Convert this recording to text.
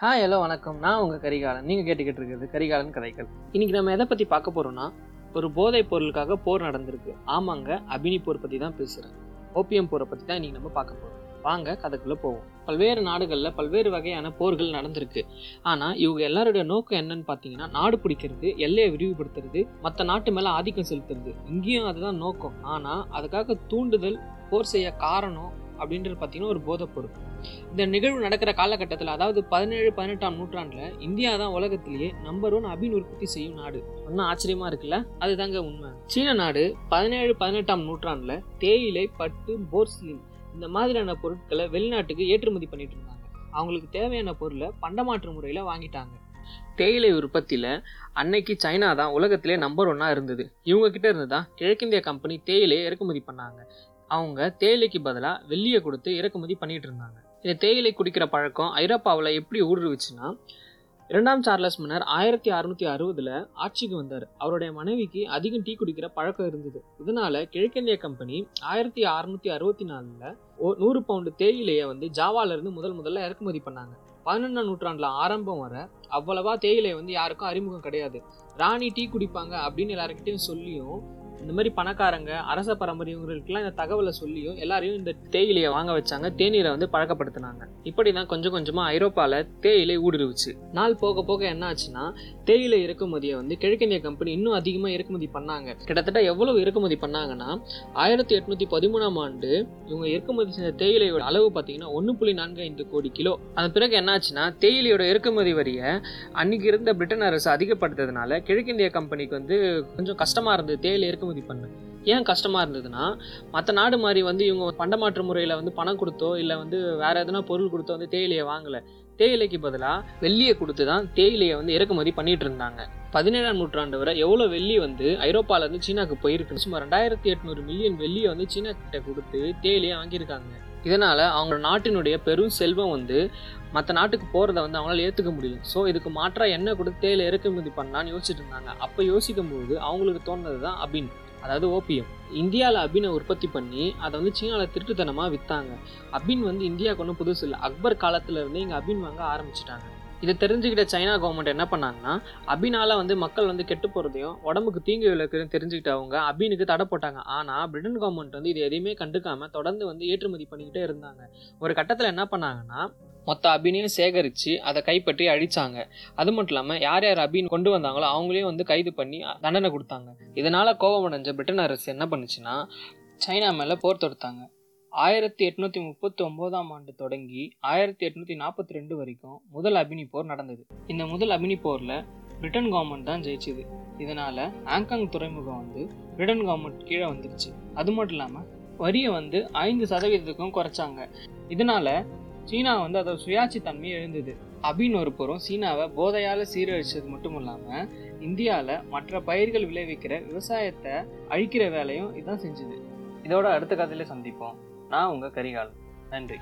Hi hello வணக்கம். நான் உங்கள் கரிகாலன். நீங்கள் கேட்டுக்கிட்டு இருக்கிறது கரிகாலன் கதைகள். இன்றைக்கி நம்ம எதை பற்றி பார்க்க போகிறோம்னா ஒரு போதைப் பொருளுக்காக போர் நடந்திருக்கு. ஆமாங்க அபினி போர் பற்றி தான் பேசுகிறேன் ஓபியம் போரை பற்றி தான் இன்றைக்கி நம்ம பார்க்க போகிறோம் வாங்க கதைக்குள்ளே போவோம். பல்வேறு நாடுகளில் பல்வேறு வகையான போர்கள் நடந்திருக்கு. ஆனால் இவங்க எல்லாருடைய நோக்கம் என்னன்னு பார்த்தீங்கன்னா நாடு பிடிக்கிறது எல்லையை விரிவுபடுத்துறது மற்ற நாட்டு மேலே ஆதிக்கம் செலுத்துறது. இங்கேயும் அதுதான் நோக்கம். ஆனால் அதுக்காக தூண்டுதல் போர் செய்ய காரணம் அப்படின்றது பார்த்தீங்கன்னா ஒரு போதைப் பொருள். இந்த நிகழ்வு நடக்கிற காலகட்டத்தில் அதாவது பதினேழு பதினெட்டாம் நூற்றாண்டில் இந்தியா தான் உலகத்திலேயே நம்பர் ஒன் அபின் உற்பத்தி செய்யும் நாடு. ஒன்றும் ஆச்சரியமாக இருக்குல்ல? அதுதாங்க உண்மை. சீன நாடு பதினேழு பதினெட்டாம் நூற்றாண்டில் தேயிலை பட்டு போர்ஸ்லின் இந்த மாதிரியான பொருட்களை வெளிநாட்டுக்கு ஏற்றுமதி பண்ணிட்டு இருந்தாங்க. அவங்களுக்கு தேவையான பொருளை பண்டமாற்று முறையில் வாங்கிட்டாங்க. தேயிலை உற்பத்தியில் அன்னைக்கு சைனா தான் உலகத்திலே நம்பர் ஒன்னாக இருந்தது. இவங்க கிட்ட இருந்து தான் கிழக்கிந்திய கம்பெனி தேயிலையை இறக்குமதி பண்ணாங்க. அவங்க தேயிலைக்கு பதிலாக வெள்ளியை கொடுத்து இறக்குமதி பண்ணிட்டு இருந்தாங்க. இந்த தேயிலை குடிக்கிற பழக்கம் ஐரோப்பாவில் எப்படி ஊடுருவிச்சுன்னா இரண்டாம் சார்லஸ் மன்னர் ஆயிரத்தி அறுநூத்தி அறுபதுல ஆட்சிக்கு வந்தார். அவருடைய மனைவிக்கு அதிகம் டீ குடிக்கிற பழக்கம் இருந்தது. இதனால கிழக்கிந்திய கம்பெனி ஆயிரத்தி அறுநூத்தி அறுபத்தி நாலுல நூறு பவுண்டு தேயிலையை வந்து ஜாவால இருந்து முதல் முதல்ல இறக்குமதி பண்ணாங்க. பதினொன்றாம் நூற்றாண்டுல ஆரம்பம் வர அவ்வளவா தேயிலை வந்து யாருக்கும் அறிமுகம் கிடையாது. ராணி டீ குடிப்பாங்க அப்படின்னு எல்லாருக்கிட்டையும் சொல்லியும் இந்த மாதிரி பணக்காரங்க அரச பரம்பரையவங்களுக்கெல்லாம் இந்த தகவலை சொல்லியும் எல்லாரையும் இந்த தேயிலையை வாங்க வச்சாங்க. தேநீரை வந்து பழக்கப்படுத்தினாங்க. இப்படி தான் கொஞ்சம் கொஞ்சமாக ஐரோப்பாவில் தேயிலை ஊடுருவிச்சு. நாள் போக போக என்ன ஆச்சுன்னா தேயிலை இறக்குமதியை வந்து கிழக்கிந்திய கம்பெனி இன்னும் அதிகமாக இறக்குமதி பண்ணாங்க. கிட்டத்தட்ட எவ்வளவு இறக்குமதி பண்ணாங்கன்னா ஆயிரத்தி எட்நூத்தி பதிமூணாம் ஆண்டு இவங்க இறக்குமதி செஞ்ச தேயிலையோட அளவு பார்த்தீங்கன்னா ஒன்று புள்ளி நான்கு ஐந்து கோடி கிலோ. அதன் பிறகு என்னாச்சுன்னா தேயிலையோட இறக்குமதி வரியை அன்னைக்கு இருந்த பிரிட்டன் அரசு அதிகப்படுத்ததுனால கிழக்கிந்திய கம்பெனிக்கு வந்து கொஞ்சம் கஷ்டமாக இருந்தது. தேயிலை இறக்குமதி பண்ணேன். ஏன் கஷ்டமாக இருந்ததுன்னா மற்ற நாடு மாதிரி வந்து இவங்க பண்டமாற்று முறையில் வந்து பணம் கொடுத்தோ இல்லை வந்து வேற எதனா பொருள் கொடுத்தோ வந்து தேயிலையை வாங்கலை. தேயிலைக்கு பதிலாக வெள்ளியை கொடுத்து தான் தேயிலையை வந்து இறக்குமதி பண்ணிட்டு இருந்தாங்க. பதினேழாம் நூற்றாண்டு வரை எவ்வளோ வெள்ளி வந்து ஐரோப்பாவிலேருந்து சீனாக்கு போயிருக்கு சுமார் ரெண்டாயிரத்தி எட்நூறு மில்லியன் வெள்ளியை வந்து சீனா கிட்ட கொடுத்து தேயிலையை வாங்கியிருக்காங்க. இதனால் அவங்க நாட்டினுடைய பெரும் செல்வம் வந்து மற்ற நாட்டுக்கு போகிறத வந்து அவங்களால ஏற்றுக்க முடியல. ஸோ இதுக்கு மாற்றாக என்ன கொடுத்து தேயிலை இறக்குமதி பண்ணலான்னு யோசிச்சுட்டு இருந்தாங்க. அப்போ யோசிக்கும் போது அவங்களுக்கு தோணுது தான் அபின் அதாவது ஓபியம். இந்தியாவில் அபினை உற்பத்தி பண்ணி அதை வந்து சீனாவில் திருட்டுத்தனமாக விற்றாங்க அபின் வந்து இந்தியாவுக்கு ஒன்றும் புதுசு இல்லை. அக்பர் காலத்துலேருந்து இங்கே அபின் வாங்க ஆரம்பிச்சிட்டாங்க. இதை தெரிஞ்சுக்கிட்ட சைனா கவர்மெண்ட் என்ன பண்ணாங்கன்னா அபினால வந்து மக்கள் வந்து கெட்டு போகிறதையும் உடம்புக்கு தீங்கு விளக்குன்னு தெரிஞ்சுக்கிட்டு அவங்க அபினுக்கு தடை போட்டாங்க. ஆனால் பிரிட்டன் கவர்மெண்ட் வந்து இது எதையுமே கண்டுக்காமல் தொடர்ந்து வந்து ஏற்றுமதி பண்ணிக்கிட்டே இருந்தாங்க. ஒரு கட்டத்தில் என்ன பண்ணாங்கன்னா மொத்த அபினையும் சேகரித்து அதை கைப்பற்றி அழிச்சாங்க. அது மட்டும் இல்லாமல் யார் யார் அபின் கொண்டு வந்தாங்களோ அவங்களையும் வந்து கைது பண்ணி தண்டனை கொடுத்தாங்க. இதனால் கோபமடைஞ்ச பிரிட்டன் அரசு என்ன பண்ணுச்சுன்னா சைனா மேலே போர் தொடுத்தாங்க. ஆயிரத்தி எட்நூத்தி முப்பத்தி ஒன்பதாம் ஆண்டு தொடங்கி ஆயிரத்தி எட்நூத்தி நாற்பத்தி ரெண்டு வரைக்கும் முதல் அபினி போர் நடந்தது. இந்த முதல் அபினி போர்ல பிரிட்டன் கவர்மெண்ட் தான் ஜெயிச்சது. இதனால ஆங்காங் துறைமுகம் வந்து பிரிட்டன் கவர்மெண்ட் கீழே வந்துருச்சு. அது மட்டும் இல்லாம வரியை வந்து ஐந்து சதவீதத்துக்கும் குறைச்சாங்க. இதனால சீனா வந்து அதோட சுயாட்சி தன்மை எழுந்தது அபின் ஒரு புறம் சீனாவை போதையால சீரழிச்சது மட்டும் இல்லாம இந்தியாவில் மற்ற பயிர்கள் விளைவிக்கிற விவசாயத்தை அழிக்கிற வேலையும் இதான் செஞ்சுது. இதோட அடுத்த கதையில சந்திப்போம். நான் உங்க கரிகாலன். நன்றி.